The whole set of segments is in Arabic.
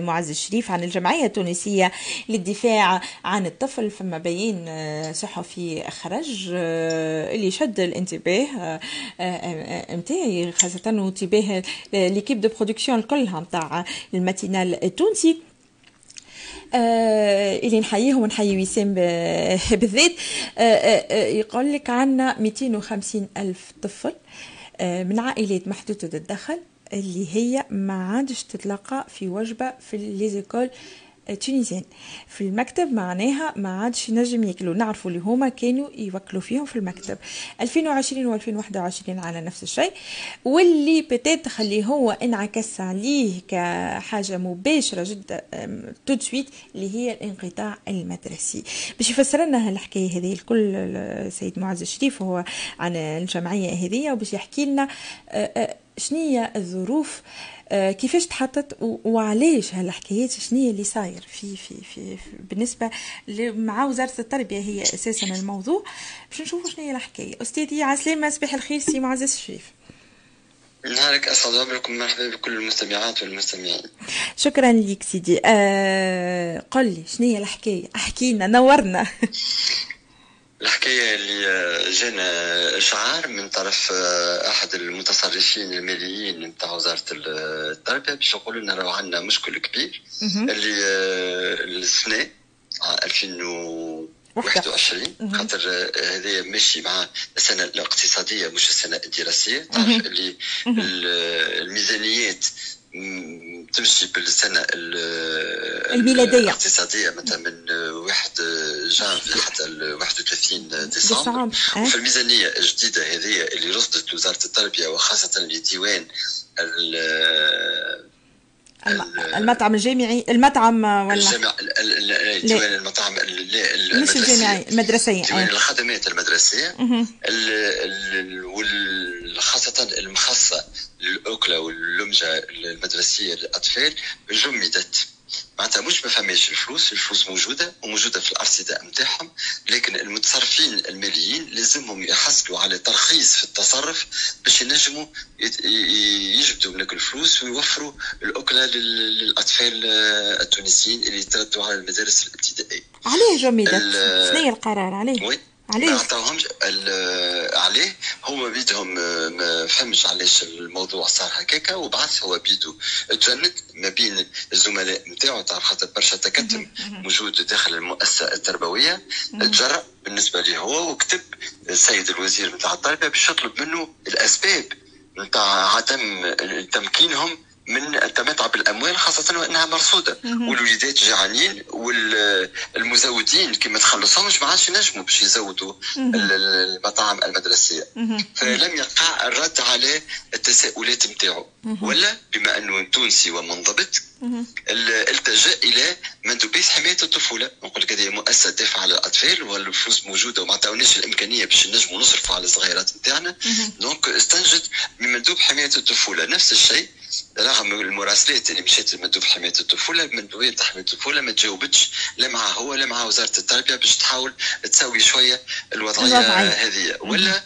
معز الشريف عن الجمعية التونسية للدفاع عن الطفل فما بيان صحفي خرج اللي شد الانتباه نتاعي خاصة انتباه l'équipe de production الكلها نتاع الـ matinale التونسي. آه اللي نحييه ونحيي وسام بالذات آه آه يقول لك عندنا 250 ألف طفل من عائلات محدودة الدخل اللي هي ما عادش تتلقى في وجبة في les écoles tunisiennes. في المكتب معناها ما عادش ينجم ياكلوا. نعرفوا اللي هما كانوا يوكلوا فيهم في المكتب. 2020 و2021 على نفس الشيء. واللي بتات تخلي هو انعكس عليه كحاجة مباشرة جدا tout de suite اللي هي الانقطاع المدرسي. باش يفسر لنا هالحكاية هذه الكل السيد معز الشريف هو عن الجمعية هذه وباش يحكي لنا شنية الظروف كيفاش تحطت وعلاش هالحكايات شنية اللي صاير في, في في في بالنسبة مع وزارة التربية هي أساسا الموضوع. باش نشوفوا شنو هي الحكاية. أستاذي عسلامة صباح الخير سي معزز الشريف. نهارك أسعد عمركم مرحبا بكل المستمعات والمستمعين. شكرا لك سيدي. آه قل لي شنو هي الحكاية؟ أحكي لنا نورنا. الحكاية اللي جانا إشعار من طرف أحد المتصرفين الماليين نتاع وزارة التربية باش يقولوا لنا راهو عندنا مشكل كبير اللي السنة 2021 خاطر هذا ماشي مع السنة الاقتصادية مش السنة الدراسية تعرف اللي الميزانيات تمشي بالسنة الميلادية الاقتصادية مثلا من 1 جانفي حتى 31 ديسمبر. وفي الميزانية الجديدة هذه اللي رصدت وزارة التربية وخاصة لديوان المطعم الجامعي المطعم ولا؟ الجامع ديوان المطاعم مش الجامعي المدرسية. ديوان الخدمات المدرسية. وخاصة المخصصة للأكلة واللمجة المدرسية للأطفال جمدت. معناتها مش ما فماش الفلوس الفلوس موجودة وموجودة في الأرصدة نتاعهم لكن المتصرفين الماليين لازمهم يحصلوا على ترخيص في التصرف باش ينجموا يجبدوا من الفلوس ويوفروا الأكلة للأطفال التونسيين اللي يتردوا على المدارس الابتدائية. عليه جمدت شنو القرار عليه؟ عليه. ما عطاوهمش عليه. هو بيدهم ما فهمش علاش الموضوع صار هكاكا وبعث هو بيدو. تجند ما بين الزملاء نتاعو تعرف خاطر برشا تكتم موجود داخل المؤسسة التربوية. تجرأ بالنسبة ليه هو وكتب السيد الوزير نتاع التربيه باش يطلب منه الأسباب نتاع عدم تمكينهم من التمتع بالاموال خاصة وأنها مرصودة. والوليدات جعانين والمزودين كي ما تخلصهمش ما عادش ينجموا باش يزودوا المطاعم المدرسية. فلم يقع الرد على التساؤلات نتاعو ولا بما أنه تونسي ومنضبط التجأ إلى مندوبية حماية الطفولة. نقول لك هذه مؤسسة تدافع على الأطفال والفلوس موجودة وما عطاوناش الإمكانية باش نجموا نصرفوا على الصغيرات نتاعنا دونك استنجد من مندوب حماية الطفولة. نفس الشيء رغم المراسلات اللي مشات لمندوب حماية الطفولة مندوبيه حماية الطفولة ما تجاوبتش لا مع هو لا مع وزارة التربية باش تحاول تسوي شوية الوضعية هذه. ولا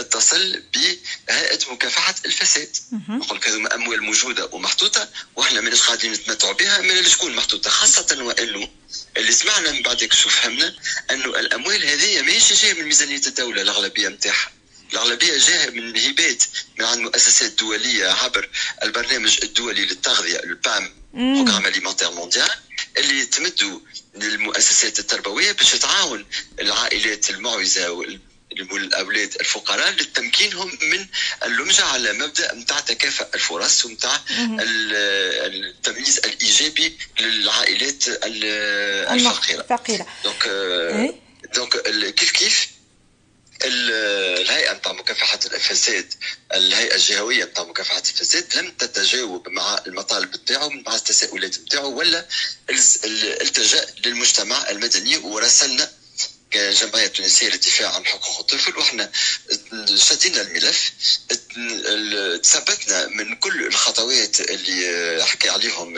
اتصل بهيئة مكافحة الفساد. نقول لك هذوما أموال موجودة ومحطوطة وإحنا ماناش قاعدين نتمتعوا بها من شكون محطوطة؟ خاصة وأنه اللي سمعنا من بعدك شو فهمنا أنه الأموال هذه ماهيش جاية من ميزانية الدولة الأغلبية نتاعها الأغلبية جاية من هبات من عند مؤسسات دولية عبر البرنامج الدولي للتغذية البام بروغرام اليمونتير مونديال اللي تمدوا للمؤسسات التربوية باش تعاون العائلات المعوزة والاولاد الفقراء لتمكينهم من اللمجة على مبدأ نتاع تكافؤ الفرص ونتاع التمييز الإيجابي للعائلات الفقيرة. الفقيرة. donc donc كيف كيف الهيئة نتاع مكافحة الفساد الهيئة الجهوية نتاع مكافحة الفساد لم تتجاوب مع المطالب نتاعو مع التساؤلات نتاعو ولا التجأ للمجتمع المدني. وراسلنا كجمعية تونسية للدفاع عن حقوق الطفل وإحنا شدينا الملف تثبتنا من كل الخطوات اللي حكى عليهم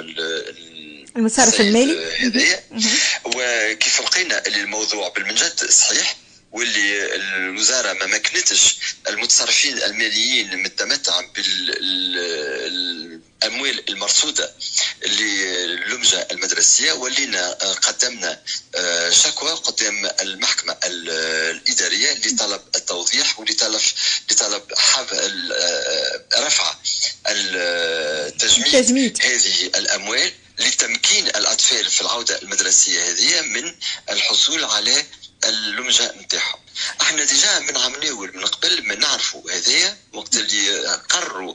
المصرف المالي. هذايا. وكيف لقينا الموضوع بالمنجد صحيح واللي الوزارة ما مكنتش المتصرفين الماليين المتمتع الأموال المرصودة للمجه المدرسية ولينا قدمنا شكوى قدام المحكمة الإدارية لطلب التوضيح ولطلب لطلب رفع التجميد. هذه الأموال. لتمكين الأطفال في العودة المدرسية هذه من الحصول على اللمجة نتاعهم إحنا ديجا من عملناول من قبل ما نعرفوا هذايا وقت اللي قرروا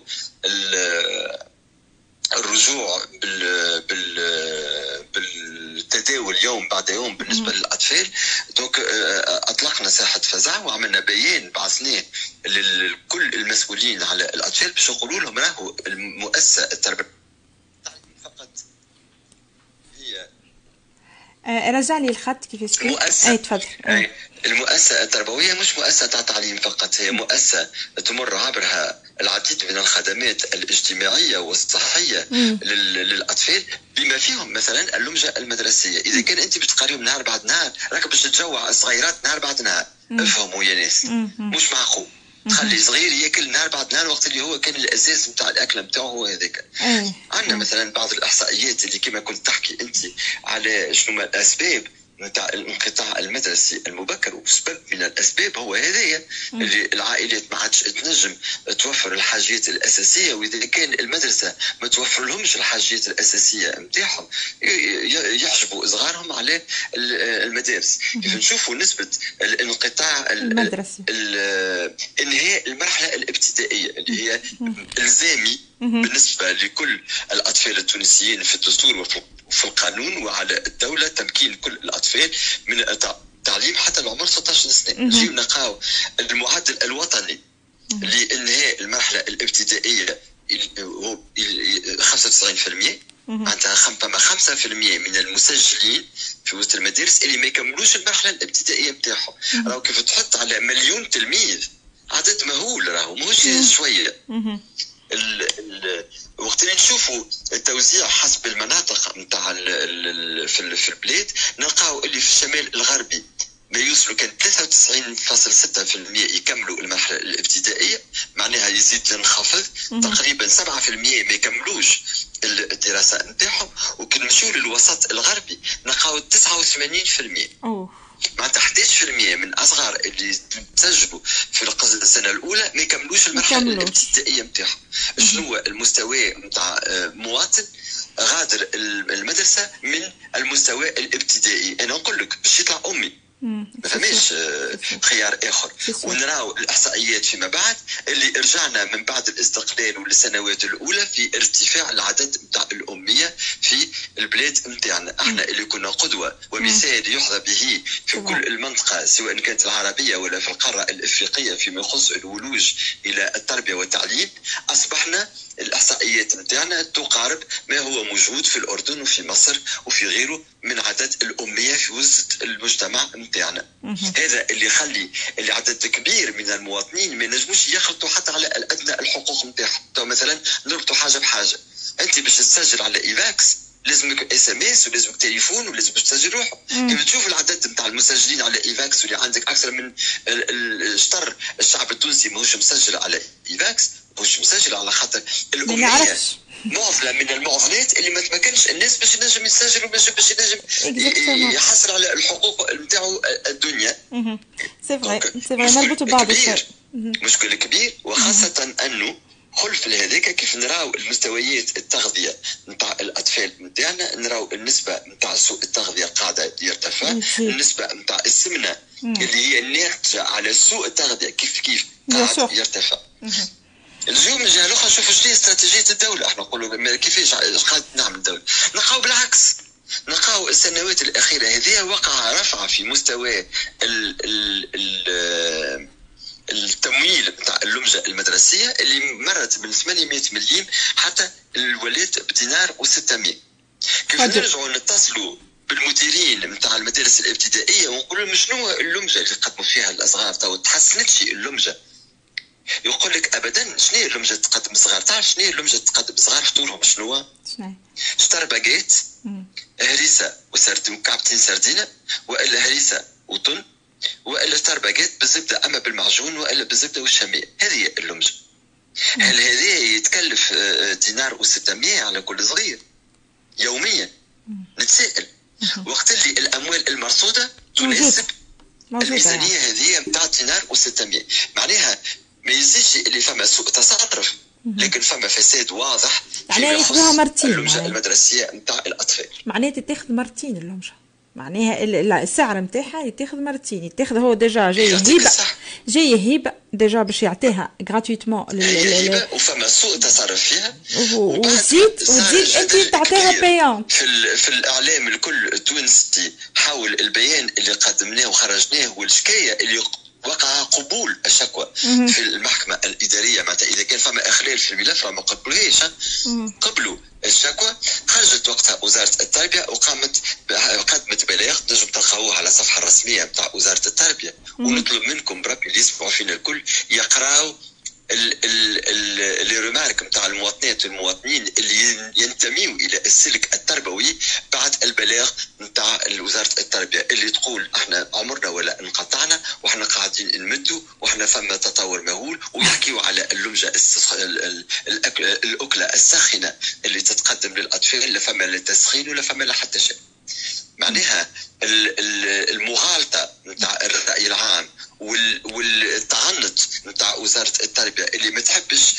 الرجوع بال بال بالتداول يوم بعد يوم بالنسبة مم. للأطفال donc أطلقنا صيحة فزع وعملنا بيان بعثناه لكل المسؤولين على الأطفال باش نقولوا لهم راهو المؤسسة التربويه فقط هي رجع لي الخط كيفاش مؤسسة. أي تفضل. المؤسسة التربوية مش مؤسسة تعليم فقط هي مؤسسة تمر عبرها العديد من الخدمات الاجتماعية والصحية للأطفال بما فيهم مثلا اللمجة المدرسية. إذا كان أنت بتقريهم نهار بعد نهار راك باش تجوع الصغيرات نهار بعد نهار. افهموا يا ناس؟ مش معقول. تخلي صغير ياكل نهار بعد نهار وقت اللي هو كان الاساس نتاع الأكل نتاعو هو هذاك. عندنا مثلا بعض الإحصائيات اللي كما كنت تحكي أنت على شنو الأسباب. نتاع الانقطاع المدرسي المبكر وسبب من الأسباب هو هذايا اللي العائلات ما عادش تنجم توفر الحاجيات الأساسية وإذا كان المدرسة ما توفر لهمش الحاجيات الأساسية نتاعهم يحجبوا صغارهم على المدارس. كيف نشوفوا نسبة الانقطاع المدرسي انهاء المرحلة الابتدائية اللي هي إلزامي بالنسبة لكل الأطفال التونسيين في الدستور وفي في القانون وعلى الدولة تمكين كل الأطفال من التعليم حتى العمر 16 سنة. نجيو نلقاو المعدل الوطني لإنهاء المرحلة الابتدائية هو 95% معناتها فما 5% من المسجلين في وسط المدارس اللي ما يكملوش المرحلة الابتدائية نتاعهم راهو كيف تحط على مليون تلميذ عدد مهول راهو ماهوش شوية. وقت اللي نشوفوا التوزيع حسب المناطق نتاع في البلاد. نلقاو اللي في الشمال الغربي ما يوصلوا كان 93.6% يكملوا المرحله الابتدائيه معناها يزيد ينخفض تقريبا 7% ما يكملوش الدراسة نتاعهم. وكي نمشيو للوسط الغربي نلقاو 89% أوه. معناتها 11% من أصغر اللي تسجلوا في السنة الأولى ما يكملوش المرحلة الابتدائية نتاعهم شنو المستوى نتاع آه، مواطن غادر المدرسة من المستوى الابتدائي؟ أنا نقول لك باش يطلع امي ما فماش آه، خيار آخر. ونراو الإحصائيات فيما بعد اللي رجعنا من بعد الاستقلال والسنوات الأولى في ارتفاع العدد نتاع الأمية في البلاد نتاعنا أحنا اللي كنا قدوة ومثال يحظى به في كل المنطقة سواء كانت العربية ولا في القارة الإفريقية فيما يخص الولوج إلى التربية والتعليم أصبحنا الإحصائيات نتاعنا تقارب ما هو موجود في الأردن وفي مصر وفي غيره من عدد الأمية في وسط المجتمع نتاعنا هذا اللي يخلي اللي عدد كبير من المواطنين ما ينجموش يخلطوا حتى على الأدنى الحقوق نتاعهم مثلا نربطوا حاجة بحاجة. أنت باش تسجل على إيفاكس لازمك SMS ولازمك تليفون ولازم تسجل روحك. كيف تشوف العدد نتاع المسجلين على إيفاكس واللي عندك أكثر من شطر الشعب التونسي ماهوش مسجل على إيفاكس ماهوش مسجل على خاطر الاميه معضله من المعضلات اللي ما تمكنش الناس باش ينجم يسجل وباش باش ينجم يحصل على الحقوق نتاعو الدنيا. c'est vrai c'est vrai نربطوا بعض مشكل كبير. وخاصة أنه خلف لهذاك كيف نراو المستويات التغذية نتاع الأطفال نتاعنا نراو النسبة نتاع سوء التغذية قاعدة يرتفع النسبة نتاع السمنة اللي هي ناتجة على سوء التغذية كيف كيف قاعد يرتفع. اليوم من الجهه الاخرى شوفوا شنو استراتيجية الدولة. إحنا نقولوا كيفاش قاعدة نعمل الدولة. نلقاو بالعكس. نلقاو السنوات الأخيرة هذه وقع رفع في مستوى ال ال ال التمويل بتاع اللمجه المدرسية اللي مرت من 800 مليم حتى ولات بدينار و600 كيف نرجعوا نتصلوا بالمديرين نتاع المدارس الابتدائية ونقول لهم شنو اللمجه اللي قدموا فيها الأصغار؟ تو تحسنتش اللمجه يقول لك ابدا شنو هي اللمجه تقدم صغار تعرف شنو هي اللمجه تقدم صغار شنو هو؟ شنو؟ شطر باجيت هريسة وسردين وكعبتين سردينه وإلا هريسة وتن وإلا شطر باجيت بالزبدة يا إما بالمعجون وإلا بالزبدة والشامية. هذه هي اللمجه هل هذا يتكلف آه، دينار و600 على كل صغير؟ يوميا. نتساءل. وقت اللي الأموال المرصودة تناسب الميزانية هذه نتاع دينار و600 معناها ما يزيدش اللي فما سوء تصرف لكن فما فساد واضح معناها ياخذوها مرتين اللمجه المدرسية نتاع الأطفال. معناها تاخذ مرتين اللمجه معناها السعر نتاعها يتاخذ مرتين. يتاخذ هو ديجا جاي هيبه جاي هبة déjà باش يعطيها gratuitement هبه وفما سوء تصرف فيها. وزيد وزيد انت تعطيها بيان في, في الإعلام الكل التونسي حول البيان اللي قدمناه وخرجناه والشكاية اللي وقع قبول الشكوى في المحكمة الإدارية. معناتها إذا كان فما إخلال في الملف ما قبلوهاش قبلوا الشكوى خرجت وقتها وزارة التربية وقامت قدمت بلاغ تنجم تلقاوه على الصفحة الرسمية نتاع وزارة التربية. ونطلب منكم بربي اللي يسمعوا فينا الكل يقراوا لي ريمارك نتاع المواطنات والمواطنين اللي ينتميوا إلى السلك التربوي بعد البلاغ نتاع وزارة التربية اللي تقول إحنا عمرنا ولا انقطعنا وإحنا قاعدين نمدوا وإحنا فما تطور مهول ويحكيوا على اللمجة الأكلة الساخنة اللي تتقدم للأطفال لا فما لا تسخين ولا فما لا حتى شيء. معناها المغالطة نتاع الرأي العام والتعنت نتاع وزارة التربية اللي ما تحبش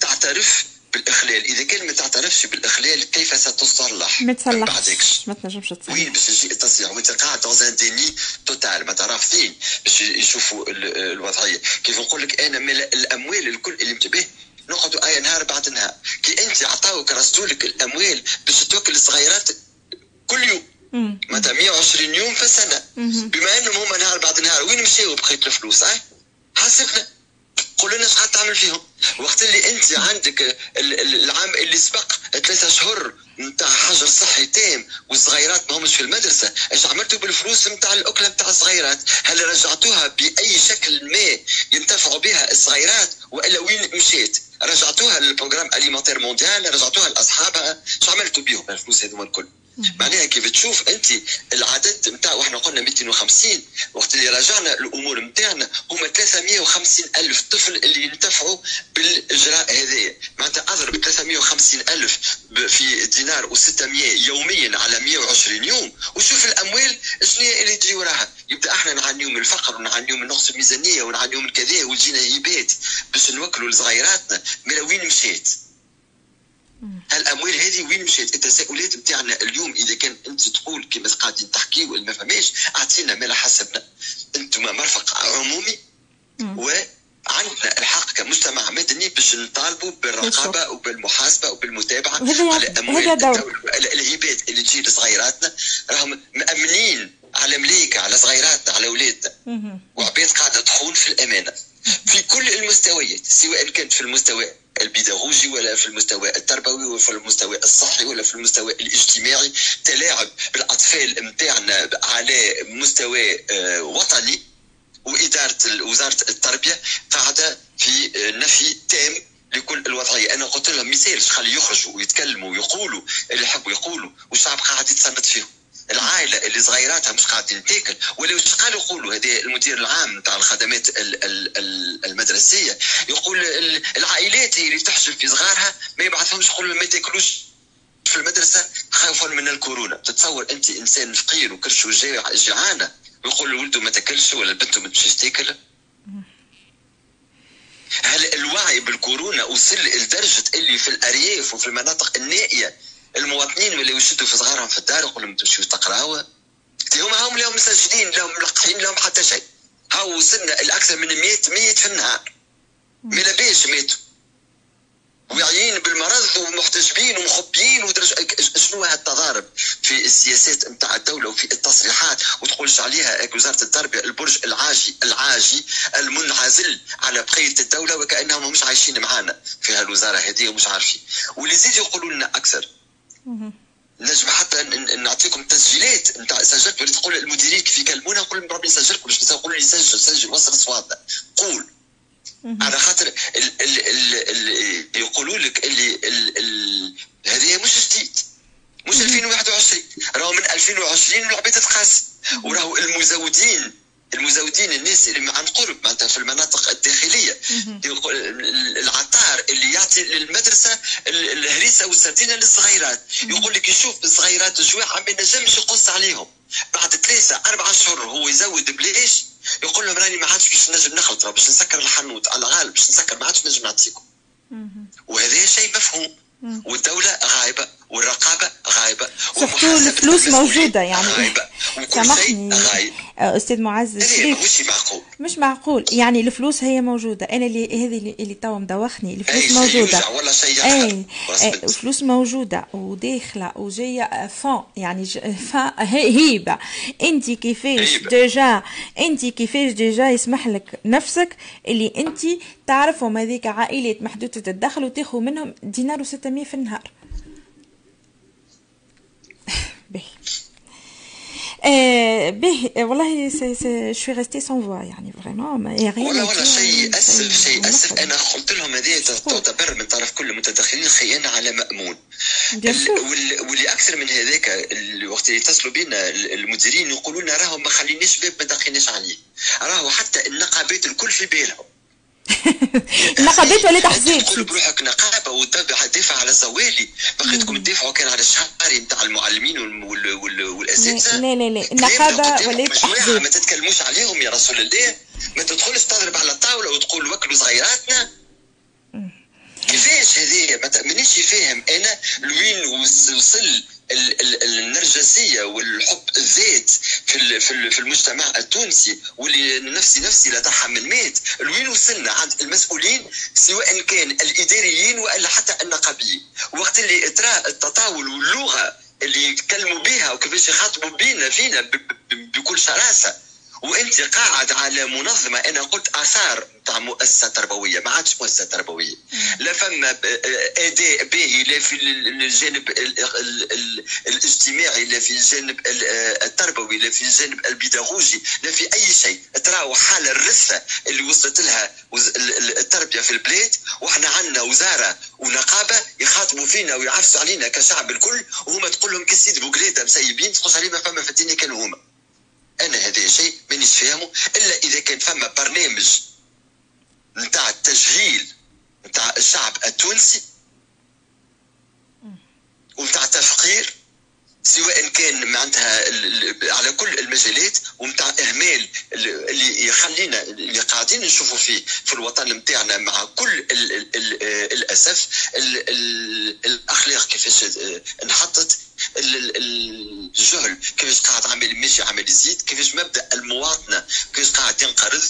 تعترف بالإخلال. إذا كان ما تعترفش بالإخلال كيف ستصلح؟ ما تصلحش. ما تنجمش تصلح. وين باش يجي التصليح وانت قاعد دون ان ديني توتال ما تعرف فين باش يشوفوا الوضعية. كيف نقول لك أنا من الأموال الكل اللي متبه نقعدوا أي نهار بعد نهار. كي أنت عطاوك رصدولك الأموال باش توكل الصغيرات كل يوم. متى 120 يوم في السنة. بما انهم هما نهار بعد نهار وين مشاو بقيت الفلوس آه حاسبنا قول لنا اش تعمل فيهم. وقت اللي أنت عندك العام اللي سبق ثلاثة شهور نتاع حجر صحي تام والصغيرات ما همش في المدرسة إيش عملتوا بالفلوس نتاع الأكلة نتاع الصغيرات؟ هل رجعتوها بأي شكل ما ينتفعوا بها الصغيرات وإلا وين مشيت؟ رجعتوها لل programme alimentaire mondial رجعتوها لأصحابها شو عملتوا بيهم الفلوس هذوما الكل؟ معناها كيف تشوف أنت العدد نتاع وإحنا قلنا 250 وقت اللي راجعنا الأمور نتاعنا هما 350 ألف طفل اللي ينتفعوا بالاجراء هذايا معناتها أضرب 350 ألف في دينار و600 يوميا على 120 يوم. وشوف الأموال شنو اللي تجي وراها. يبدأ إحنا نعانيو من الفقر ونعانيو من نقص الميزانية ونعانيو من كذا وتجينا هبات باش نوكلوا لصغيراتنا من وين مشيت؟ الاموال هذه وين مشات التساؤلات نتاعنا اليوم إذا كان أنت تقول كما قاعدين تحكي ولا ما فهماش أعطينا ما حسبنا أنتم مرفق عمومي و عندنا الحق كمجتمع مدني باش نطالبوا بالرقابة وبالمحاسبة وبالمتابعة على أموال الهبات اللي تجي لصغيراتنا راهم مأمنين على مليكة على صغيراتنا على اولادنا وعباد قاعدة تخون في الأمانة. في كل المستويات سواء كانت في المستوى البيداغوجي ولا في المستوى التربوي ولا في المستوى الصحي ولا في المستوى الاجتماعي تلاعب بالأطفال نتاعنا على مستوى آه، وطني وإدارة وزارة التربية قاعدة في نفي تام لكل الوضعية. أنا قلت لهم مثال خلي يخرجوا ويتكلموا ويقولوا اللي يحبوا يقولوا والشعب قاعد يتصنت فيهم. العائلة اللي صغيراتها مش قاعدين تاكل ولو قالوا يقولوا هذا المدير العام نتاع الخدمات المدرسية؟ يقول العائلات هي اللي تحجب في صغارها ما يبعثهمش يقول ما تاكلوش في المدرسة خوفا من الكورونا. تتصور أنت إنسان فقير وكرش جيعانة ويقول لولده ما تاكلش ولا بنته ما تمشيش تاكل؟ هل الوعي بالكورونا وصل لدرجة اللي في الأرياف وفي المناطق النائية المواطنين ولا يشدوا في صغارهم في الدار يقولوا لهم تمشيو تقراوا هما هم لهم مسجلين لهم ملقحين لهم حتى شيء. هاو وصلنا الأكثر من 100 ميت في النهار ما لاباش ماتوا واعيين بالمرض ومحتجبين ومخبيين ودرج شنو هالتضارب في السياسات نتاع الدولة وفي التصريحات وتقولش عليها وزارة التربية البرج العاجي العاجي المنعزل على بقية الدولة وكأنهم مش عايشين معانا. في هالوزارة هذه ومش عارفين. واللي زيد يقولوا لنا أكثر. نجم حتى نعطيكم تسجيلات نتاع سجلت وليت تقول المديرين كيف يكلمونا نقول ربي نسجلكم باش يقولوا لي سجل سجل وصل صواتنا قول. على خاطر يقولوا لك اللي هذه مش جديد. مش 2021 راهو من 2020 العباد تتقاسم وراهو المزودين المزودين الناس اللي عن قرب معناتها في المناطق الداخلية. العطاء يعطي للمدرسة الهريسة والسردينة للصغيرات. يقول لك يشوف الصغيرات الجواع ما ينجمش يقص عليهم. بعد ثلاثة أربع اشهر هو يزود بلاش يقول لهم راني ما عادش باش نجم نخلط باش نسكر الحنوت على الغالب باش نسكر ما عادش نجم نعطيكم. وهذا شيء مفهوم. والدولة غايبة. والرقابة غايبة surtout الفلوس موجودة يعني. غايبة سامحني أستاذ معز مش معقول. مش معقول. يعني الفلوس هي موجودة. أنا اللي هذه اللي, توا مدوخني. الفلوس موجودة. ولا شيء أي الفلوس موجودة. وداخلة وجاية فون يعني هبة. انت كيفاش déjà انت كيفاش déjà يسمح لك نفسك اللي انت تعرفهم هذيك عائلات محدودة الدخل وتاخذ منهم دينار و600 في النهار. باهي آه به والله je suis restée sans voix يعني vraiment ما ولا ولا شيء اسف شيء اسف أنا قلت لهم هذه تعتبر من طرف كل المتدخلين خيانة على مأمون. واللي أكثر من هذاك الوقت اللي يتصلوا بنا المديرين يقولوا لنا راهو ما خليناش باب ما دخلناش عليه. راهو حتى النقابات الكل في بالهم. نقابات ولا تحزيب تقول بروحك نقابة وتدافع دافع على زوالي بقيتكم تدافعوا كان على الشهري نتاع المعلمين والأساتذة. لا لا لا. النقابه ولا تحزيب ما تتكلموش عليهم يا رسول الله. ما تدخلش تضرب على الطاولة وتقول وكلوا صغيراتنا كيفاش هذه؟ مانيش فاهم أنا لوين وصل النرجسية والحب الذات في في المجتمع التونسي واللي نفسي نفسي لا تحمل مات لوين وصلنا عند المسؤولين سواء كان الإداريين وإلا حتى النقابيين. وقت اللي ترى التطاول واللغة اللي يتكلموا بها وكيفاش يخاطبوا بينا فينا بكل شراسة. وأنت قاعد على منظمة أنا قلت آثار تاع مؤسسة تربوية ما عادش مؤسسة تربوية. لا فما اداء باهي لا في الجانب الاجتماعي لا في الجانب التربوي لا في الجانب البيداغوجي لا في أي شيء. تراو حالة الرثة اللي وصلت لها التربية في البلاد وإحنا عندنا وزارة ونقابة يخاطبوا فينا ويعفسوا علينا كشعب الكل وهما تقول لهم كسيد بوكريده مسيبين تقول عليهم فما فتيني كانوا هما. أنا هذا شيء مانيش فاهمه إلا إذا كان فما برنامج نتاع التجهيل نتاع الشعب التونسي ونتاع تفقير سواء كان معناتها على كل المجالات ومتاع إهمال اللي يخلينا اللي قاعدين نشوفوا فيه في الوطن نتاعنا مع كل ال ال ال الأسف ال الأخلاق كيفاش انحطت الجهل كيفاش قاعد عمال ماشي عمال يزيد كيفاش مبدأ المواطنة كيفاش قاعد ينقرض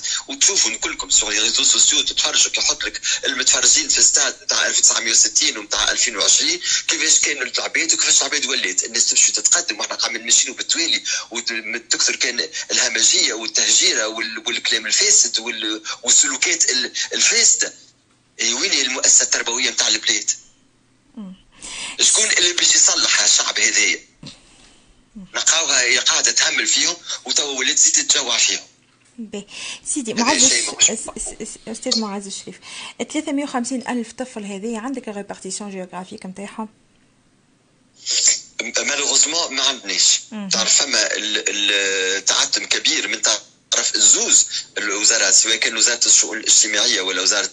وتشوفوا كلكم sur les réseaux sociaux تتفرجوا كيحط لك المتفرجين في ستاد نتاع 1960 ونتاع 2020 كيفاش كانوا العباد وكيفاش العباد ولات الناس تمشي تتقدم وإحنا قاعدين ماشيين بالتوالي وتكثر كان الهمجية والتهجيرة والكلام الفاسد والسلوكات الفاسدة. وين هي المؤسسة التربوية نتاع البلاد؟ شكون اللي باش يصلح الشعب هذايا؟ نلقاوها هي قاعدة تهمل فيهم وتوا ولات تزيد تتجوع فيهم. باهي سيدي معز أستاذ معز الشريف 350 ألف طفل هذه عندك ال répartition géographique نتاعهم؟ malheureusement ما عندناش. تعرف فما تعتيم كبير من طرف الزوز الوزارات سواء كان وزارة الشؤون الاجتماعية ولا وزارة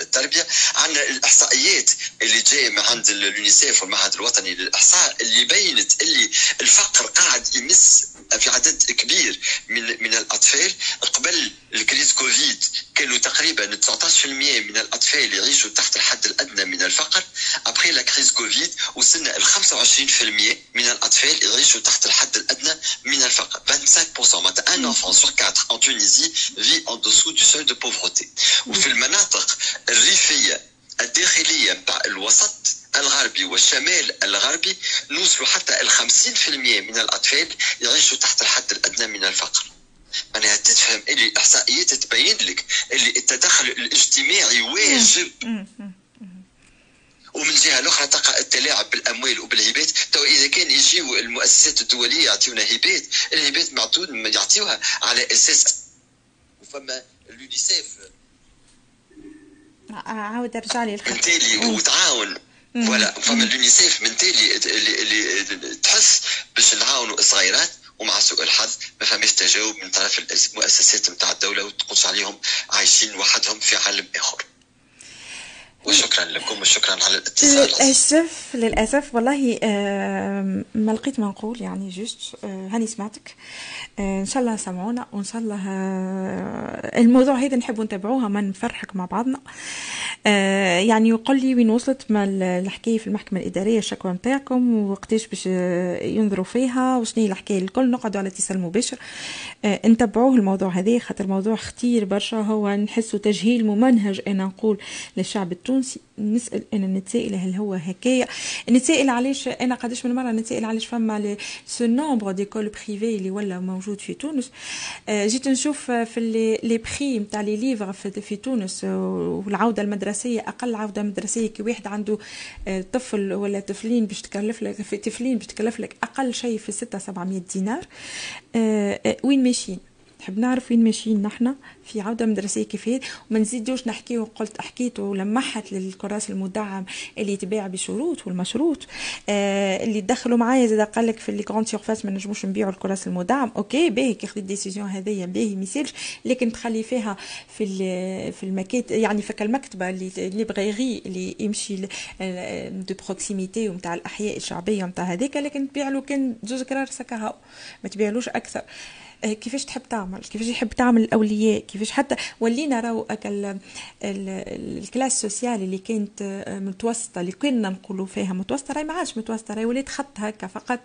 التربية. عندنا الإحصائيات اللي جاية من عند اليونيسيف والمعهد الوطني للإحصاء اللي بينت اللي الفقر قاعد يمس في عدد كبير من من الأطفال. قبل ال crise Covid كانوا تقريبا 19% من الأطفال يعيشوا تحت الحد الأدنى من الفقر. ابخي لا كريز كوفيد وصلنا ل 25% من الأطفال يعيشوا تحت الحد الأدنى من الفقر. 25% معناتها ان enfant sur 4 en Tunisie vit en dessous du seuil de pauvreté وفي المناطق الريفيه الداخليه نتاع الوسط الغربي والشمال الغربي نوصلوا حتى ال 50% من الاطفال يعيشوا تحت الحد الادنى من الفقر معناها تفهم اللي الاحصائيات تبين لك اللي التدخل الاجتماعي واجب ومن الجهه الأخرى تقع التلاعب بالأموال وبالهبات. تو إذا كان يجيو المؤسسات الدولية يعطيونا هبات الهبات معدود يعطيوها على أساس وفما اليونيسيف. عاود أرجع لي من تالي وتعاون. ولا فما اليونيسيف من تالي اللي, اللي تحس باش نعاونوا الصغيرات ومع سوء الحظ ما فماش تجاوب من طرف المؤسسات نتاع الدولة وتقولش عليهم عايشين وحدهم في عالم آخر. وشكرا لكم وشكرا على الاتصال. للأسف للأسف والله ما لقيت ما نقول يعني جوست هاني سمعتك. إن شاء الله سمعونا وإن شاء الله الموضوع هذا نحبوا نتابعوها ما نفرحك مع بعضنا. يعني يقول لي وين وصلت ما الحكاية في المحكمة الإدارية الشكوى نتاعكم وقتاش باش ينظروا فيها وشنو هي الحكاية؟ الكل نقعدوا على اتصال مباشر. نتبعوه الموضوع هذا خاطر موضوع خطير برشا هو نحسه تجهيل ممنهج أنا نقول للشعب التونسي. نسأل أنا نتسائل هل هو هكايا نتسائل علاش؟ أنا قداش من مرة نتسائل علاش فما ce nombre d'écoles privées اللي ولا موجود في تونس. جيت نشوف في les prix نتاع les livres في تونس والعودة المدرسية أقل عودة مدرسية كي واحد عنده طفل ولا طفلين باش تكلف لك في طفلين باش تكلف لك أقل شيء في 6 700 دينار. وين ماشيين؟ نحب نعرف وين ماشيين نحنا في عودة مدرسية كيف وما نزيدوش نحكيو قلت حكيت ولمحت للكراس المدعم اللي يتباع بشروط والمشروط آه اللي دخلوا معايا زاد قال لك في les grandes surfaces ما نجموش نبيعوا الكراس المدعم. OK باهي كي خديت décision هذيا باهي ميسالش لكن تخلي فيها في في المكات يعني فك المكتبة les librairies اللي يمشي de proximité ونتاع الأحياء الشعبية ونتاع هذيك لكن تبيع له كان زوز كراس كاهاو. ما تبيعلوش أكثر. كيفاش تحب تعمل؟ كيفاش يحب تعمل الأولياء؟ كيفاش حتى ولينا راهو ال classe sociale اللي كانت متوسطة اللي كنا نقولوا فيها متوسطة راهي ما عادش متوسطة راهي ولات خط هكا فقط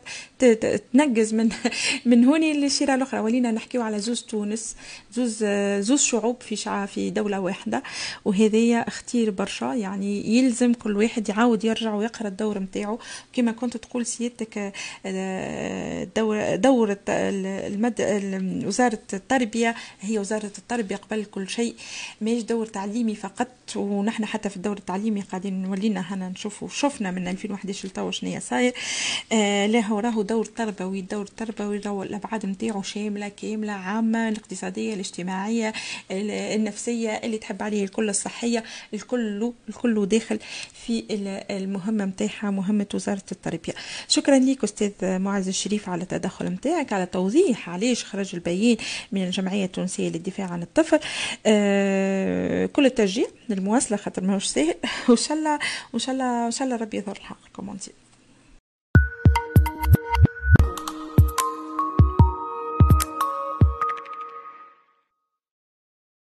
تنقز من من هوني للشيره الأخرى. ولينا نحكيو على زوز تونس زوز زوز شعوب في شعب في دولة واحدة وهذايا اختير برشا. يعني يلزم كل واحد يعاود يرجع ويقرأ الدور نتاعو كما كنت تقول سيادتك دور دورة المد وزارة التربية هي وزارة التربية قبل كل شيء ماهيش دور تعليمي فقط ونحن حتى في الدور التعليمي قاعدين نولينا هنا نشوفوا شفنا من 2011 لتوا شنو صاير آه لا هو راهو دور تربوي الدور التربوي راهو الأبعاد نتاعو شاملة كاملة عامة الاقتصادية الاجتماعية النفسية اللي تحب عليه الكل الصحية الكل الكل داخل في المهمة نتاعها مهمة وزارة التربية. شكرا لك أستاذ معز الشريف على التدخل نتاعك على توضيح علاش خرج البيان من الجمعية التونسية للدفاع عن الطفل. آه كل التشجيع للمواصلة خاطر ماهوش ساهل. وإن شاء الله وإن شاء الله وإن شاء الله ربي يظهر الحق كومونتي